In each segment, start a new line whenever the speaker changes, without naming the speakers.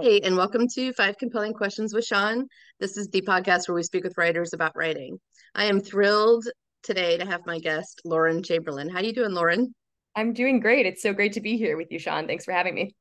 Hey, and welcome to Five Compelling Questions with Shawn. This is the podcast where we speak with writers about writing. I am thrilled today to have my guest, Lauryn Chamberlain. How are you doing, Lauryn?
I'm doing great. It's so great to be here with you, Shawn. Thanks for having me.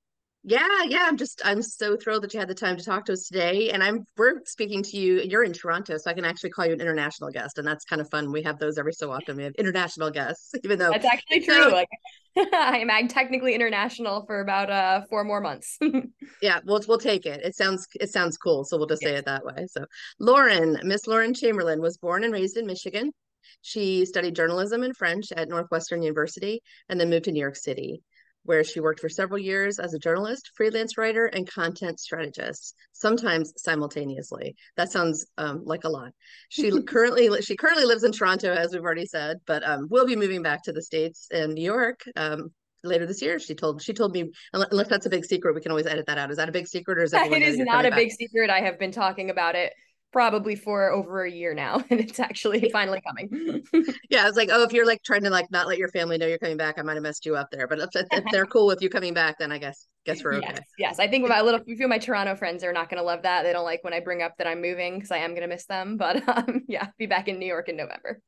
Yeah, yeah. I'm just I'm so thrilled that you had the time to talk to us today. And I'm we're speaking to you. You're in Toronto, so I can actually call you an international guest, and that's kind of fun. We have those every so often. We have international guests, even though
that's actually true. like I'm, I'm technically international for about uh four more months.
yeah, we'll we'll take it. It sounds it sounds cool, so we'll just yes. say it that way. So, Lauryn, Miss Lauryn Chamberlain was born and raised in Michigan. She studied journalism and French at Northwestern University, and then moved to New York City where she worked for several years as a journalist, freelance writer, and content strategist, sometimes simultaneously. That sounds um, like a lot. She currently she currently lives in Toronto, as we've already said, but um, will be moving back to the states in New York um, later this year. She told she told me unless that's a big secret, we can always edit that out. Is that a big secret or is
it is not a back? big secret? I have been talking about it probably for over a year now and it's actually finally coming.
Yeah it's like oh if you're like trying to like not let your family know you're coming back i might have messed you up there. But if, if they're cool with you coming back then i guess guess we're
okay.
yes,
yes. i think my little a few of my toronto friends are not going to love that. They don't like when i bring up that i'm moving because i am going to miss them but um yeah be back in new york in november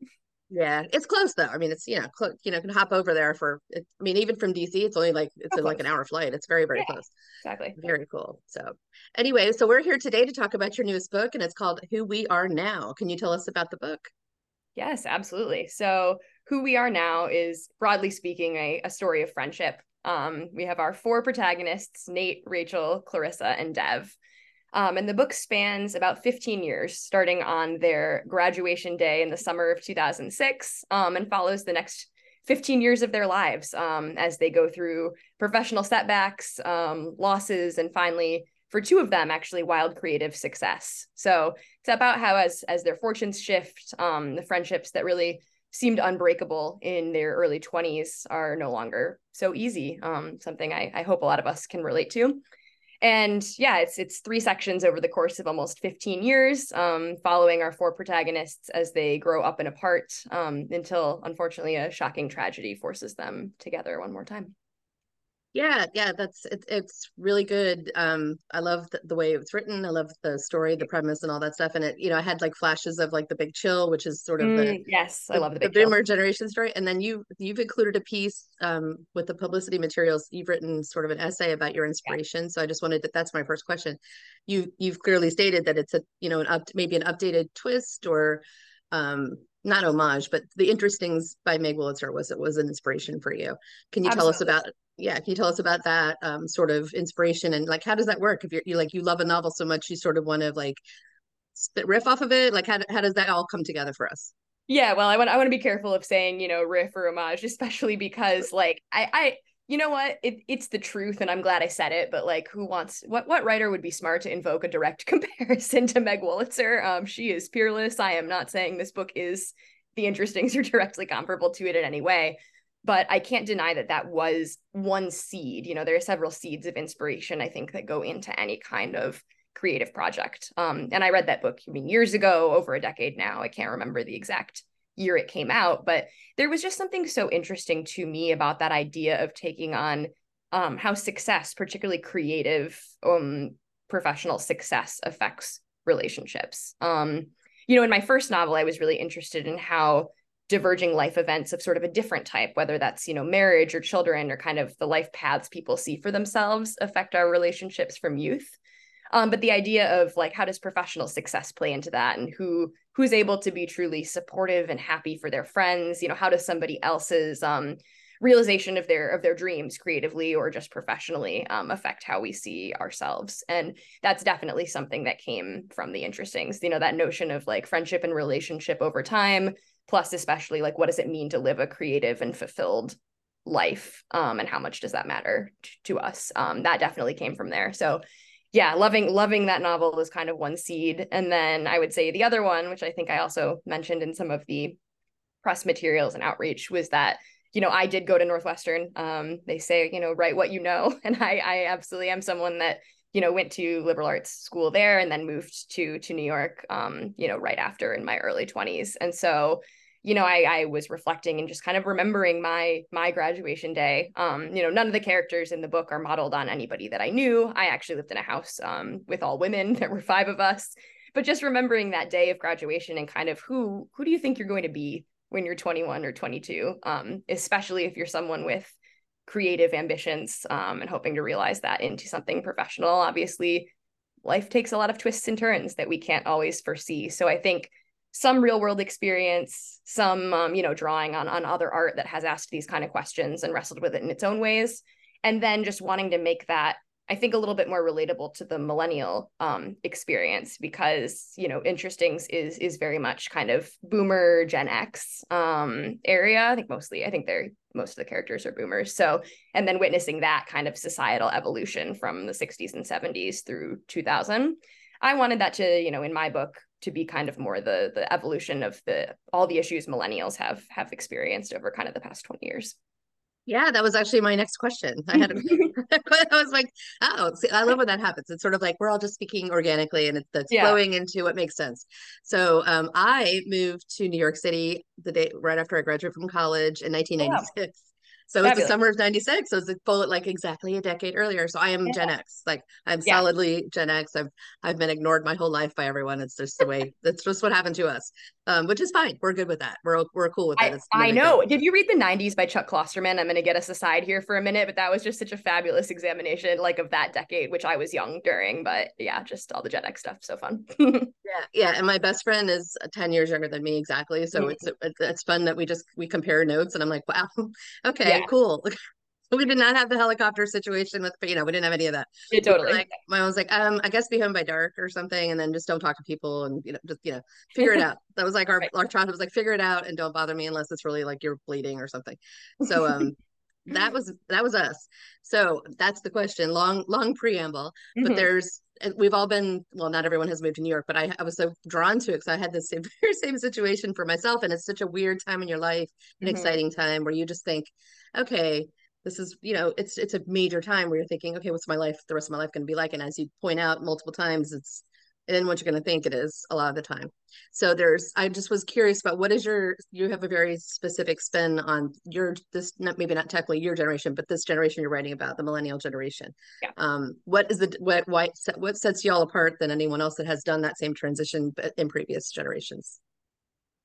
yeah, it's close though. I mean, it's you know, cl- you know, can hop over there for. It, I mean, even from DC, it's only like it's like an hour flight. It's very very yeah, close.
Exactly.
Very cool. So, anyway, so we're here today to talk about your newest book, and it's called "Who We Are Now." Can you tell us about the book?
Yes, absolutely. So, "Who We Are Now" is broadly speaking a, a story of friendship. Um, we have our four protagonists: Nate, Rachel, Clarissa, and Dev. Um, and the book spans about 15 years, starting on their graduation day in the summer of 2006, um, and follows the next 15 years of their lives um, as they go through professional setbacks, um, losses, and finally, for two of them, actually wild creative success. So it's about how, as as their fortunes shift, um, the friendships that really seemed unbreakable in their early 20s are no longer so easy. Um, something I, I hope a lot of us can relate to and yeah it's it's three sections over the course of almost 15 years um, following our four protagonists as they grow up and apart um, until unfortunately a shocking tragedy forces them together one more time
yeah yeah that's it, it's really good um i love the, the, way it's written i love the story the premise and all that stuff and it you know i had like flashes of like the big chill which is sort of mm, the
yes
the,
i love the,
the boomer generation story and then you you've included a piece um with the publicity materials you've written sort of an essay about your inspiration yeah. so i just wanted to that's my first question you you've clearly stated that it's a you know an up maybe an updated twist or um not homage, but the interestings by Meg Wolitzer was it was an inspiration for you. Can you Absolutely. tell us about yeah, can you tell us about that um, sort of inspiration and like how does that work? If you're you like you love a novel so much, you sort of want to like spit riff off of it. Like how how does that all come together for us?
Yeah, well, I want I want to be careful of saying you know riff or homage, especially because like I I you know what? It, it's the truth and i'm glad i said it but like who wants what what writer would be smart to invoke a direct comparison to meg wolitzer? Um she is peerless. I am not saying this book is the interestings are directly comparable to it in any way but i can't deny that that was one seed. You know there are several seeds of inspiration i think that go into any kind of creative project. Um and i read that book I mean, years ago over a decade now. I can't remember the exact year it came out but there was just something so interesting to me about that idea of taking on um, how success particularly creative um, professional success affects relationships. Um, you know in my first novel i was really interested in how diverging life events of sort of a different type whether that's you know marriage or children or kind of the life paths people see for themselves affect our relationships from youth um, but the idea of like how does professional success play into that? And who who's able to be truly supportive and happy for their friends? You know how does somebody else's um, realization of their of their dreams creatively or just professionally um, affect how we see ourselves? And that's definitely something that came from the interestings you know that notion of like friendship and relationship over time plus especially like what does it mean to live a creative and fulfilled life? Um, and how much does that matter t- to us? Um, that definitely came from there. So yeah, loving loving that novel is kind of one seed. And then I would say the other one, which I think I also mentioned in some of the press materials and outreach, was that you know I did go to Northwestern. Um, they say you know write what you know, and I I absolutely am someone that you know went to liberal arts school there and then moved to to New York. Um, you know right after in my early twenties, and so you know, I, I was reflecting and just kind of remembering my my graduation day. Um, you know, none of the characters in the book are modeled on anybody that I knew. I actually lived in a house um, with all women. There were five of us. But just remembering that day of graduation and kind of who who do you think you're going to be when you're 21 or 22, um, especially if you're someone with creative ambitions um, and hoping to realize that into something professional. Obviously, life takes a lot of twists and turns that we can't always foresee. So I think some real world experience, some um, you know drawing on on other art that has asked these kind of questions and wrestled with it in its own ways, and then just wanting to make that I think a little bit more relatable to the millennial um, experience because you know Interestings is is very much kind of Boomer Gen X um, area. I think mostly I think they're most of the characters are Boomers. So and then witnessing that kind of societal evolution from the 60s and 70s through 2000. I wanted that to you know in my book to be kind of more the the evolution of the all the issues millennials have have experienced over kind of the past 20 years.
Yeah that was actually my next question. I had i was like oh i love when that happens. It's sort of like we're all just speaking organically and it's, it's yeah. flowing into what makes sense. So um, i moved to new york city the day right after i graduated from college in 1996 so Fabulous. it's the summer of 96. So it's a full like exactly a decade earlier. So I am yeah. Gen X. Like I'm yeah. solidly Gen X. I've I've been ignored my whole life by everyone. It's just the way that's just what happened to us. Um, which is fine. We're good with that. We're we're cool with that.
I, I know. Did you read the 90s by Chuck Klosterman? I'm gonna get us aside here for a minute, but that was just such a fabulous examination like of that decade, which I was young during. But yeah, just all the Gen X stuff. So fun.
yeah, yeah. And my best friend is 10 years younger than me exactly. So mm-hmm. it's it's fun that we just we compare notes and I'm like, wow, okay, yeah. Cool. we did not have the helicopter situation with you know we didn't have any of that.
Yeah, totally.
Like my mom was like um i guess be home by dark or something and then just don't talk to people and you know just you know figure it out. That was like our right. our childhood was like figure it out and don't bother me unless it's really like you're bleeding or something. So um that was that was us. So that's the question. Long long preamble mm-hmm. but there's we've all been well not everyone has moved to new york but i, I was so drawn to it because i had the same very same situation for myself and it's such a weird time in your life an mm-hmm. exciting time where you just think okay this is you know it's it's a major time where you're thinking okay what's my life the rest of my life going to be like and as you point out multiple times it's and what you're going to think it is a lot of the time so there's i just was curious about what is your you have a very specific spin on your this not maybe not technically your generation but this generation you're writing about the millennial generation yeah. um what is the what why what sets you all apart than anyone else that has done that same transition in previous generations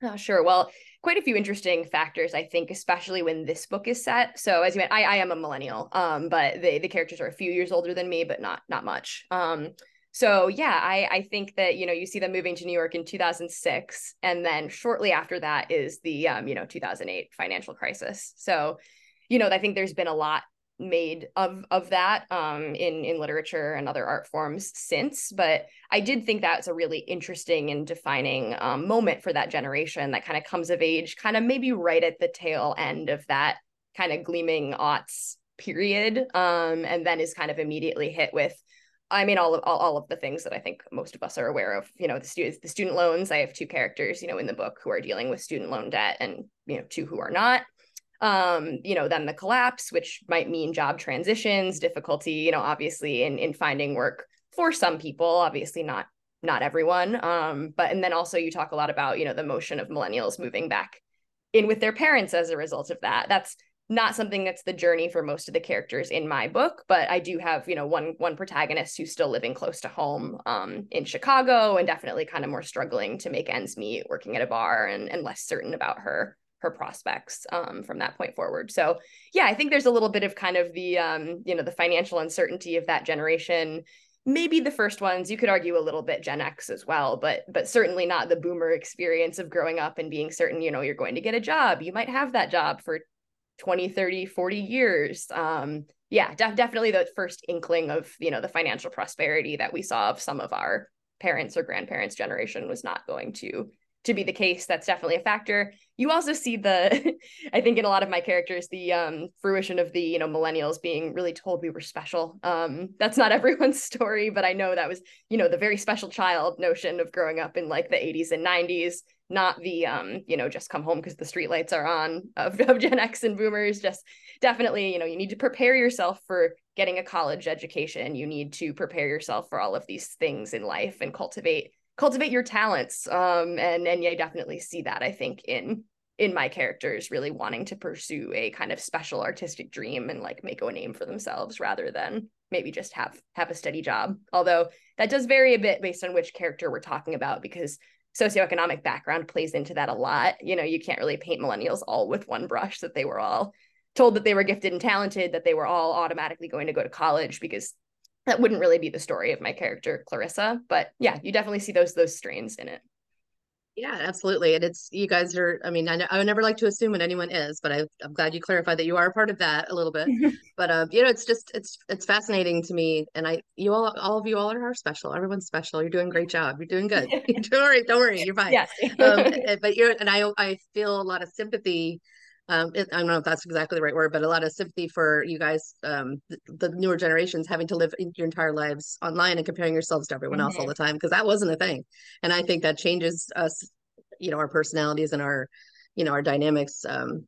Oh, sure. Well, quite a few interesting factors, I think, especially when this book is set. So as you meant, I, I am a millennial, um, but the the characters are a few years older than me, but not not much. Um, so yeah, I I think that you know you see them moving to New York in 2006, and then shortly after that is the um, you know 2008 financial crisis. So you know I think there's been a lot made of of that um, in in literature and other art forms since. But I did think that's a really interesting and defining um, moment for that generation that kind of comes of age, kind of maybe right at the tail end of that kind of gleaming aughts period, um, and then is kind of immediately hit with. I mean, all of all, all of the things that I think most of us are aware of. You know, the students, the student loans. I have two characters, you know, in the book who are dealing with student loan debt, and you know, two who are not um, you know, then the collapse, which might mean job transitions, difficulty, you know, obviously in in finding work for some people, obviously not not everyone. Um, but and then also you talk a lot about, you know, the motion of millennials moving back in with their parents as a result of that. That's not something that's the journey for most of the characters in my book but i do have you know one one protagonist who's still living close to home um, in chicago and definitely kind of more struggling to make ends meet working at a bar and, and less certain about her her prospects um, from that point forward. So yeah, I think there's a little bit of kind of the um, you know the financial uncertainty of that generation. Maybe the first ones you could argue a little bit Gen X as well, but but certainly not the boomer experience of growing up and being certain you know you're going to get a job. You might have that job for 20, 30, 40 years. Um, yeah, def- definitely the first inkling of you know the financial prosperity that we saw of some of our parents or grandparents generation was not going to to be the case. That's definitely a factor. You also see the i think in a lot of my characters the um, fruition of the you know millennials being really told we were special. Um, that's not everyone's story but i know that was you know the very special child notion of growing up in like the 80s and 90s not the um you know just come home because the streetlights are on of, of gen x and boomers just definitely you know you need to prepare yourself for getting a college education. You need to prepare yourself for all of these things in life and cultivate cultivate your talents. Um and and yeah, I definitely see that I think in in my characters really wanting to pursue a kind of special artistic dream and like make a name for themselves rather than maybe just have have a steady job. Although that does vary a bit based on which character we're talking about because socioeconomic background plays into that a lot. You know you can't really paint millennials all with one brush that they were all told that they were gifted and talented that they were all automatically going to go to college because that wouldn't really be the story of my character clarissa. But yeah you definitely see those those strains in it
yeah, absolutely. And it's you guys are, I mean, I, I would never like to assume what anyone is, but I, am glad you clarified that you are a part of that a little bit. but, um, you know, it's just, it's, it's fascinating to me. And I, you all, all of you all are special. Everyone's special. You're doing a great job. You're doing good. don't worry. Don't worry. You're fine. Yes. um, but you're, and I, I feel a lot of sympathy um, it, I don't know if that's exactly the right word, but a lot of sympathy for you guys, um, the, the, newer generations having to live your entire lives online and comparing yourselves to everyone mm-hmm. else all mm-hmm. the time because that wasn't a thing. And I think that changes us, you know, our personalities and our, you know, our dynamics um,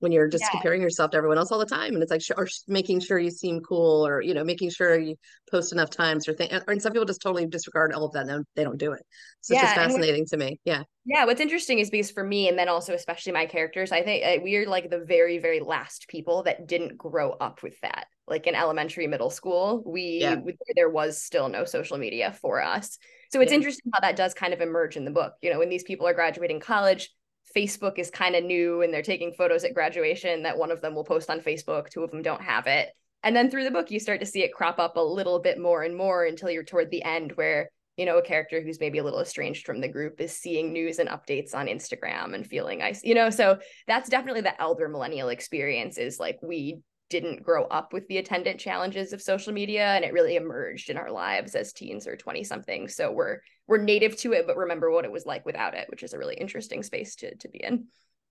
when you're just yeah. comparing yourself to everyone else all the time and it's like or making sure you seem cool or you know making sure you post enough times or thing and some people just totally disregard all of that and they don't do it. So yeah, it's just fascinating to me yeah.
Yeah what's interesting is because for me and then also especially my characters i think uh, we're like the very very last people that didn't grow up with that. Like in elementary middle school we yeah. there was still no social media for us. So it's interesting how that does kind of emerge in the book you know when these people are graduating college Facebook is kind of new and they're taking photos at graduation that one of them will post on Facebook, two of them don't have it. And then through the book, you start to see it crop up a little bit more and more until you're toward the end where, you know, a character who's maybe a little estranged from the group is seeing news and updates on Instagram and feeling ice, you know, so that's definitely the elder millennial experience is like we didn't grow up with the attendant challenges of social media and it really emerged in our lives as teens or 20 something so we're we're native to it but remember what it was like without it which is a really interesting space to to be in.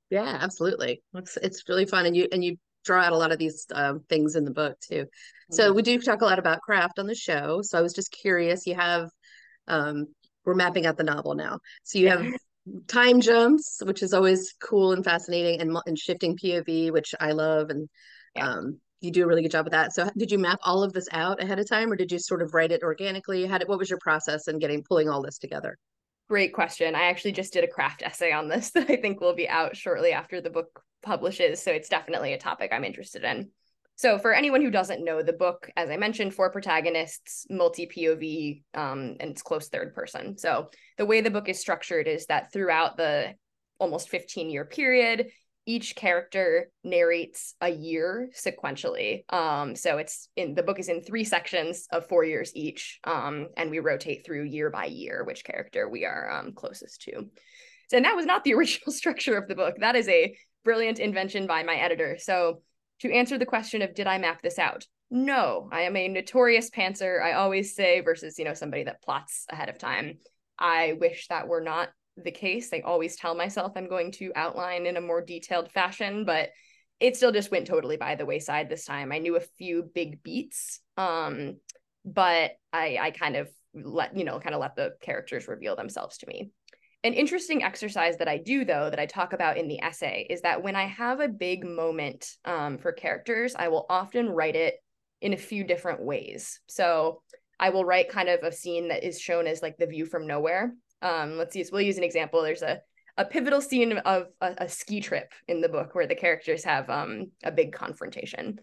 Yeah absolutely. It's, it's really fun and you and you draw out a lot of these um, things in the book too. So mm-hmm. we do talk a lot about craft on the show so i was just curious you have um we're mapping out the novel now. So you have time jumps which is always cool and fascinating and, and shifting pov which i love and yeah. um, you do a really good job with that. So did you map all of this out ahead of time or did you sort of write it organically? How did, what was your process in getting pulling all this together?
Great question. I actually just did a craft essay on this that I think will be out shortly after the book publishes. So it's definitely a topic I'm interested in. So for anyone who doesn't know the book, as I mentioned, four protagonists, multi POV, um, and it's close third person. So the way the book is structured is that throughout the almost 15 year period, each character narrates a year sequentially. Um, so it's in the book is in three sections of four years each. Um, and we rotate through year by year which character we are um, closest to. And that was not the original structure of the book. That is a brilliant invention by my editor. So to answer the question of did I map this out? No, I am a notorious pantser. I always say versus, you know, somebody that plots ahead of time. I wish that were not the case. I always tell myself I'm going to outline in a more detailed fashion, but it still just went totally by the wayside this time. I knew a few big beats, um, but I I kind of let you know kind of let the characters reveal themselves to me. An interesting exercise that I do though that I talk about in the essay is that when I have a big moment um, for characters, I will often write it in a few different ways. So I will write kind of a scene that is shown as like the view from nowhere um, let's use we'll use an example. There's a a pivotal scene of a, a ski trip in the book where the characters have um, a big confrontation.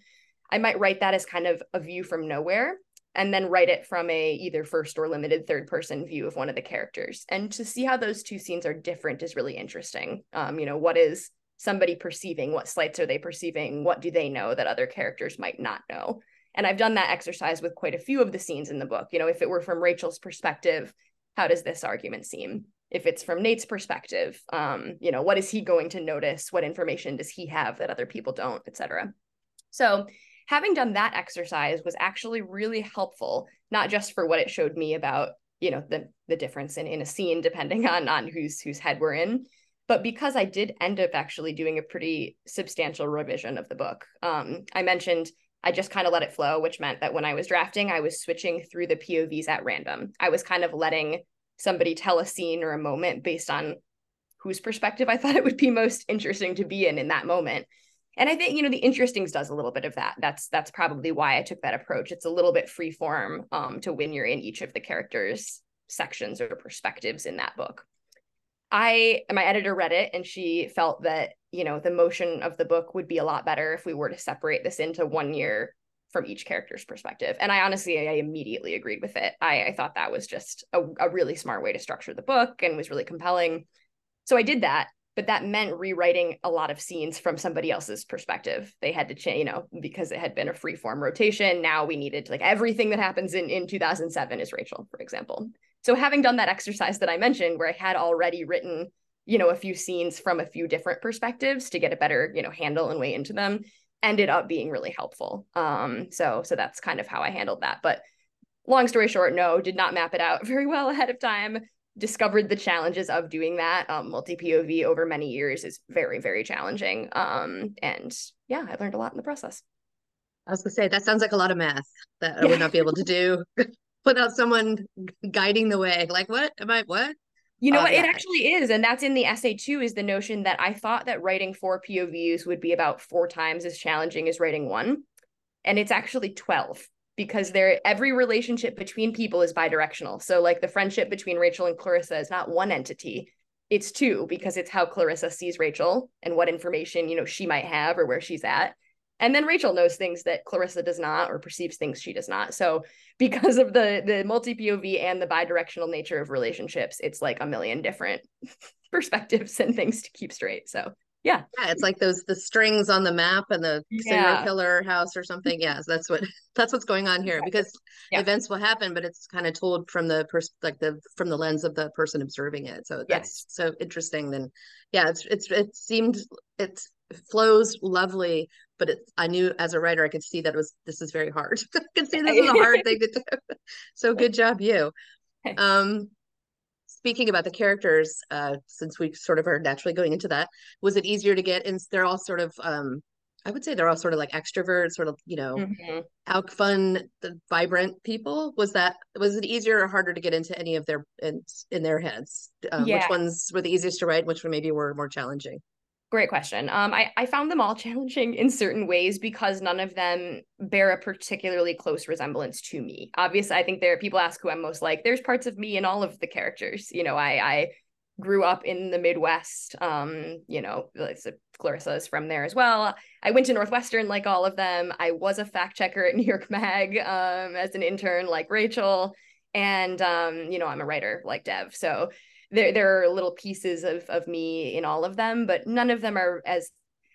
I might write that as kind of a view from nowhere and then write it from a either first or limited third person view of one of the characters. And to see how those two scenes are different is really interesting. Um, you know, what is somebody perceiving? What slights are they perceiving? What do they know that other characters might not know? And I've done that exercise with quite a few of the scenes in the book. You know, if it were from Rachel's perspective, how does this argument seem? If it's from Nate's perspective, um, you know, what is he going to notice? What information does he have that other people don't, etc. So having done that exercise was actually really helpful, not just for what it showed me about, you know, the the difference in, in a scene depending on on whose whose head we're in, but because I did end up actually doing a pretty substantial revision of the book. Um, I mentioned I just kind of let it flow, which meant that when I was drafting, I was switching through the POVs at random. I was kind of letting somebody tell a scene or a moment based on whose perspective I thought it would be most interesting to be in in that moment. And I think you know the interestings does a little bit of that. That's that's probably why I took that approach. It's a little bit free form um, to when you're in each of the characters' sections or perspectives in that book. I my editor read it and she felt that, you know, the motion of the book would be a lot better if we were to separate this into one year from each character's perspective. And I honestly, I immediately agreed with it. I, I thought that was just a, a really smart way to structure the book and was really compelling. So I did that but that meant rewriting a lot of scenes from somebody else's perspective. They had to change, you know, because it had been a free form rotation. Now we needed to, like everything that happens in in 2007 is Rachel, for example. So having done that exercise that I mentioned, where I had already written, you know, a few scenes from a few different perspectives to get a better, you know, handle and way into them, ended up being really helpful. Um, so so that's kind of how I handled that. But long story short, no, did not map it out very well ahead of time. Discovered the challenges of doing that. Um, multi POV over many years is very very challenging. Um, and yeah I learned a lot in the process.
I was gonna say that sounds like a lot of math that I would not be able to do without someone guiding the way like what am I what
you know oh, what yeah. it actually is and that's in the essay too is the notion that I thought that writing four POVs would be about four times as challenging as writing one and it's actually 12 because there every relationship between people is bidirectional. So like the friendship between Rachel and Clarissa is not one entity. It's two because it's how Clarissa sees Rachel and what information, you know, she might have or where she's at. And then Rachel knows things that Clarissa does not or perceives things she does not. So because of the the multi POV and the bidirectional nature of relationships, it's like a million different perspectives and things to keep straight. So yeah
yeah it's like those the strings on the map and the serial killer house or something yeah so that's what that's what's going on here because yeah. events will happen but it's kind of told from the person like the from the lens of the person observing it so that's yes. so interesting then yeah it's it's it seemed it flows lovely but it, i knew as a writer i could see that it was this is very hard i could see this is a hard thing to do so good job you um speaking about the characters, uh, since we sort of are naturally going into that, was it easier to get in? They're all sort of, um, I would say they're all sort of like extroverts, sort of, you know, mm-hmm. out fun, the vibrant people. Was that, was it easier or harder to get into any of their, in, in their heads? Um, yeah. Which ones were the easiest to write? Which one maybe were more challenging?
Great question. Um, I, I found them all challenging in certain ways because none of them bear a particularly close resemblance to me. Obviously, I think there are people ask who I'm most like. There's parts of me in all of the characters. You know, I I grew up in the Midwest. Um, you know, Clarissa is from there as well. I went to Northwestern like all of them. I was a fact checker at New York Mag um, as an intern like Rachel. And um, you know, I'm a writer like Dev. So there there are little pieces of of me in all of them, but none of them are as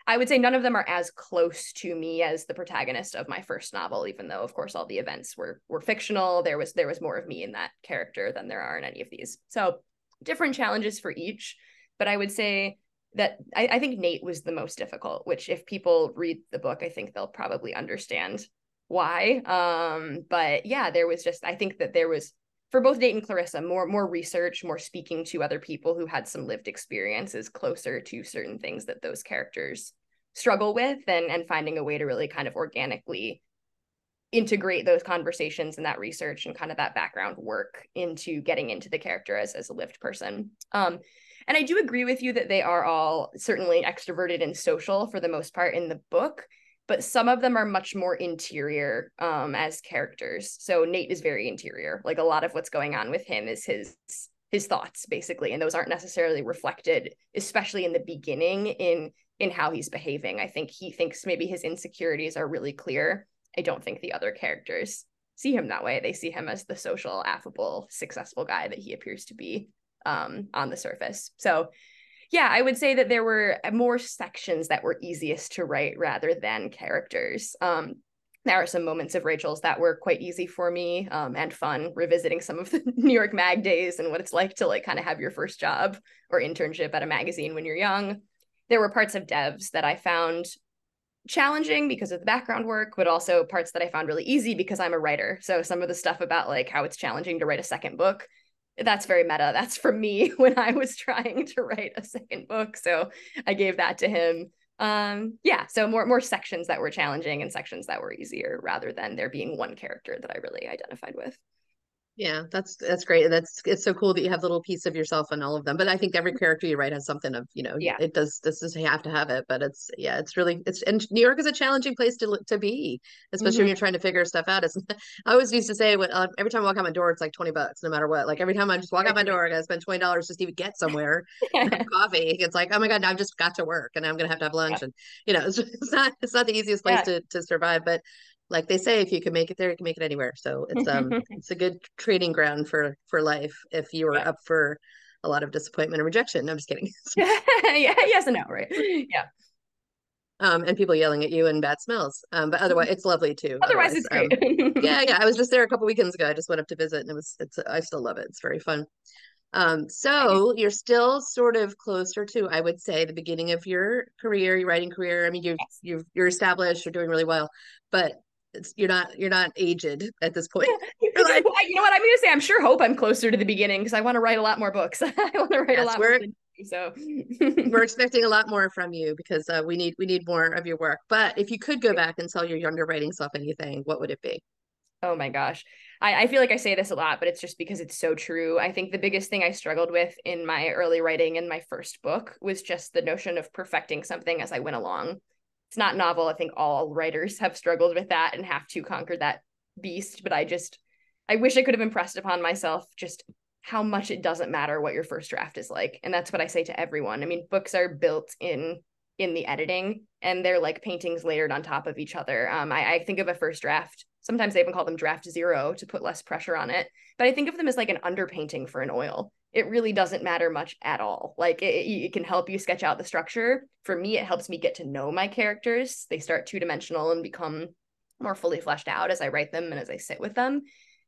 I would say none of them are as close to me as the protagonist of my first novel, even though of course all the events were were fictional. There was there was more of me in that character than there are in any of these. So different challenges for each. But I would say that I, I think Nate was the most difficult, which if people read the book, I think they'll probably understand why. Um, but yeah, there was just I think that there was for both Nate and Clarissa, more more research, more speaking to other people who had some lived experiences closer to certain things that those characters struggle with and and finding a way to really kind of organically integrate those conversations and that research and kind of that background work into getting into the character as, as a lived person. Um, and I do agree with you that they are all certainly extroverted and social for the most part in the book but some of them are much more interior um, as characters. So Nate is very interior. Like a lot of what's going on with him is his his thoughts basically, and those aren't necessarily reflected, especially in the beginning in in how he's behaving. I think he thinks maybe his insecurities are really clear. I don't think the other characters see him that way. They see him as the social, affable, successful guy that he appears to be um, on the surface. So yeah, I would say that there were more sections that were easiest to write rather than characters. Um, there are some moments of Rachel's that were quite easy for me um, and fun, revisiting some of the New York Mag days and what it's like to like kind of have your first job or internship at a magazine when you're young. There were parts of Devs that I found challenging because of the background work, but also parts that I found really easy because I'm a writer. So some of the stuff about like how it's challenging to write a second book that's very meta. That's from me when I was trying to write a second book. So I gave that to him. Um, yeah, so more more sections that were challenging and sections that were easier rather than there being one character that I really identified with.
Yeah, that's that's great. And that's it's so cool that you have a little piece of yourself in all of them. But I think every character you write has something of, you know,
Yeah.
it does this does have to have it. But it's yeah, it's really it's and New York is a challenging place to to be, especially
Mhm.
when you're trying to figure stuff out. It's I always used to say when uh, every time I walk out my door, it's like 20 bucks, no matter what. Like every time I just walk out my door, I gotta spend twenty dollars just to even get somewhere. coffee. It's like, oh my God, now I've just got to work and I'm gonna have to have lunch. And you know, it's, it's not it's not the easiest place
Yeah.
to to survive. But like they say, if you can make it there, you can make it anywhere. So it's um it's a good training ground for for life if you are
Yeah.
up for a lot of disappointment and rejection. No, I'm just kidding.
yeah, yes and no, right? Yeah.
um, and people yelling at you and bad smells. Um, but otherwise, it's lovely too.
Otherwise, it's
um,
great.
yeah, yeah. I was just there a couple weekends ago. I just went up to visit, and it was it's I still love it. It's very fun. Um, so you're still sort of closer to, I would say, the beginning of your career, your writing career. I mean, you
Yes.
you you're established, you're doing really well, but it's, you're not you're not aged at this point. You're like,
Well, you know what? I'm going to say I'm sure hope I'm closer to the beginning because I want to write a lot more books. I want to write
Yes,
a lot
we're-
more. So
we're expecting a lot more from you because uh, we need we need more of your work. But if you could go back and tell your younger writing self anything, what would it be?
Oh my gosh. I, I feel like I say this a lot, but it's just because it's so true. I think the biggest thing I struggled with in my early writing in my first book was just the notion of perfecting something as I went along. It's not novel. I think all writers have struggled with that and have to conquer that beast. But I just, I wish I could have impressed upon myself just how much it doesn't matter what your first draft is like. And that's what I say to everyone. I mean, books are built in in the editing and they're like paintings layered on top of each other. Um, I, I think of a first draft. Sometimes they even call them draft zero to put less pressure on it. But I think of them as like an underpainting for an oil. It really doesn't matter much at all. Like it, it can help you sketch out the structure. For me, it helps me get to know my characters. They start two dimensional and become more fully fleshed out as I write them and as I sit with them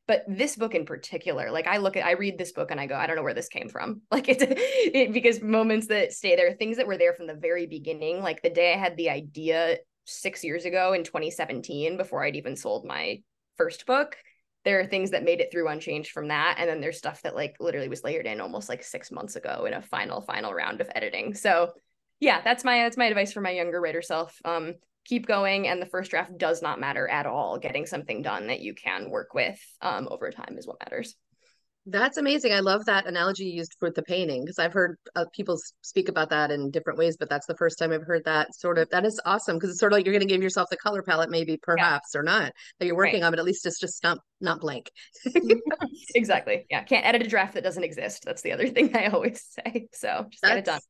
but this book in particular like i look at i read this book and i go i don't know where this came from like it's it, because moments that stay there things that were there from the very beginning like the day i had the idea six years ago in 2017 before i'd even sold my first book there are things that made it through unchanged from that and then there's stuff that like literally was layered in almost like six months ago in a final final round of editing. So yeah that's my that's my advice for my younger writer self. Um keep going and the first draft does not matter at all. Getting something done that you can work with um, over time is what matters
That's amazing. I love that analogy you used for the painting because I've heard uh, people speak about that in different ways, but that's the first time I've heard that sort of. That is awesome because it's sort of like you're going to give yourself the color palette, maybe, perhaps, or not that you're working
Right.
on, but at least it's just not not blank.
exactly yeah can't edit a draft that doesn't exist that's the other thing i always say so just get it done
That's-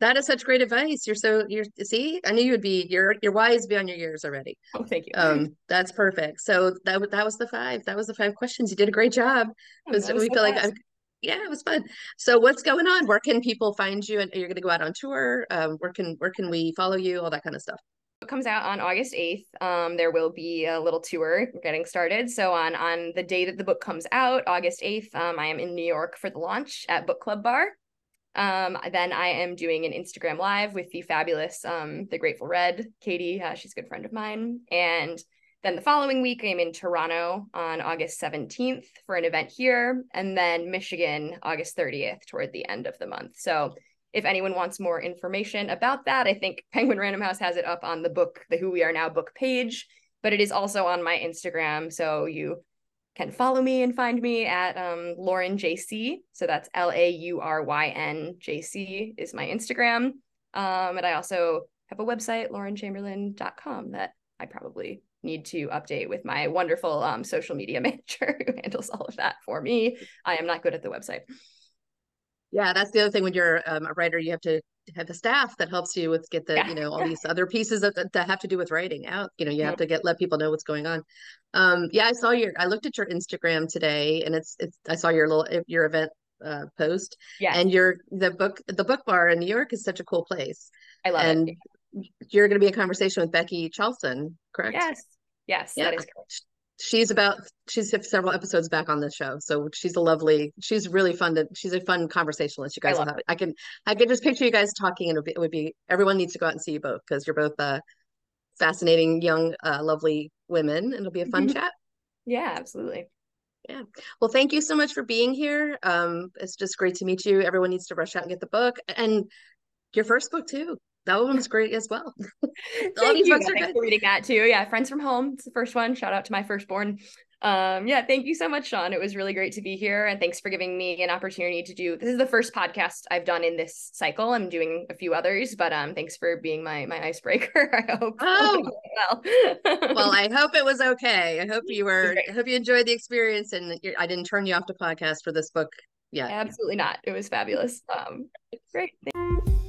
That is such great advice. You're so you're see, I knew you would be. You're you're wise beyond your years already.
oh thank you
Um, that's perfect. So that that was the five. That was the five questions. You did a great job.
Oh, that was
we
so
feel like. I'm, yeah, it was fun. So what's going on? Where can people find you? And you're going to go out on tour. Um, where can where can we follow you? All that kind of stuff.
It comes out on August 8th. Um, there will be a little tour getting started. So on on the day that the book comes out, August 8th, um, I am in New York for the launch at Book Club Bar. Um, then I am doing an Instagram live with the fabulous um the Grateful Red, Katie. Uh, she's a good friend of mine. And then the following week, I'm in Toronto on August 17th for an event here, and then Michigan August 30th toward the end of the month. So if anyone wants more information about that, I think Penguin Random House has it up on the book, the Who We Are Now book page, but it is also on my Instagram. So you can follow me and find me at um, Lauryn JC. So that's L A U R Y N J C is my Instagram. Um, and I also have a website, laurynchamberlain.com, that I probably need to update with my wonderful um, social media manager who handles all of that for me. I am not good at the website.
Yeah, that's the other thing when you're um, a writer, you have to have a staff that helps you with get the
Yeah.
you know all these other pieces that, that have to do with writing out. You know, you have to get let people know what's going on. Um, yeah, I saw your I looked at your Instagram today, and it's it's I saw your little your event uh, post,
Yeah,
and your the book the book bar in New York is such a cool place,
I love it.
and
it.
you're going to be in conversation with Becky Charlton, correct?
Yes, yes,
Yeah.
that is correct.
She's about she's several episodes back on the show. So she's a lovely she's really fun to she's a fun conversationalist you
I
guys. will
love
have i can i can just picture you guys talking and it would be, it would be everyone needs to go out and see you both because you're both uh fascinating young uh lovely women. And it'll be a fun chat.
Yeah, absolutely. Yeah.
Well thank you so much for being here. Um it's just great to meet you. Everyone needs to rush out and get the book and your first book too that one was great as well
Thank you.
books are
Thanks
good
for reading that too. Yeah, Friends from Home. It's the first one. Shout out to my firstborn. um yeah thank you so much shawn it was really great to be here and thanks for giving me an opportunity to do this is the first podcast i've done in this cycle i'm doing a few others but um thanks for being my my icebreaker i hope
oh well well i hope it was okay i hope you were i hope you enjoyed the experience and i didn't turn you off to podcast for this book yeah
absolutely not it was fabulous um great Thanks.